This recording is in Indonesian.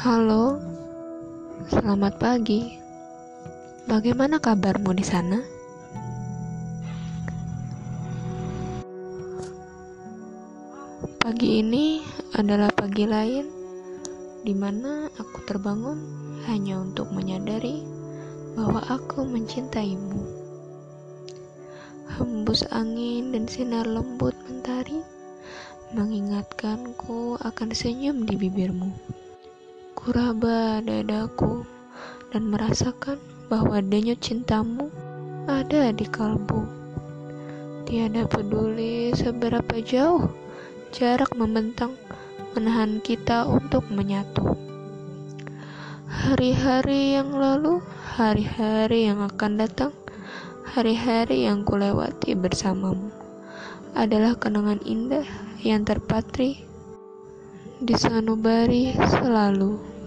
Halo, selamat pagi. Bagaimana kabarmu di sana? Pagi ini adalah pagi lain di mana aku terbangun hanya untuk menyadari bahwa aku mencintaimu. Hembus angin dan sinar lembut mentari mengingatkanku akan senyum di bibirmu. Kuraba dadaku dan merasakan bahwa denyut cintamu ada di kalbu. Tiada peduli seberapa jauh jarak membentang menahan kita untuk menyatu. Hari-hari yang lalu, hari-hari yang akan datang, hari-hari yang kulewati bersamamu adalah kenangan indah yang terpatri di sanubari selalu.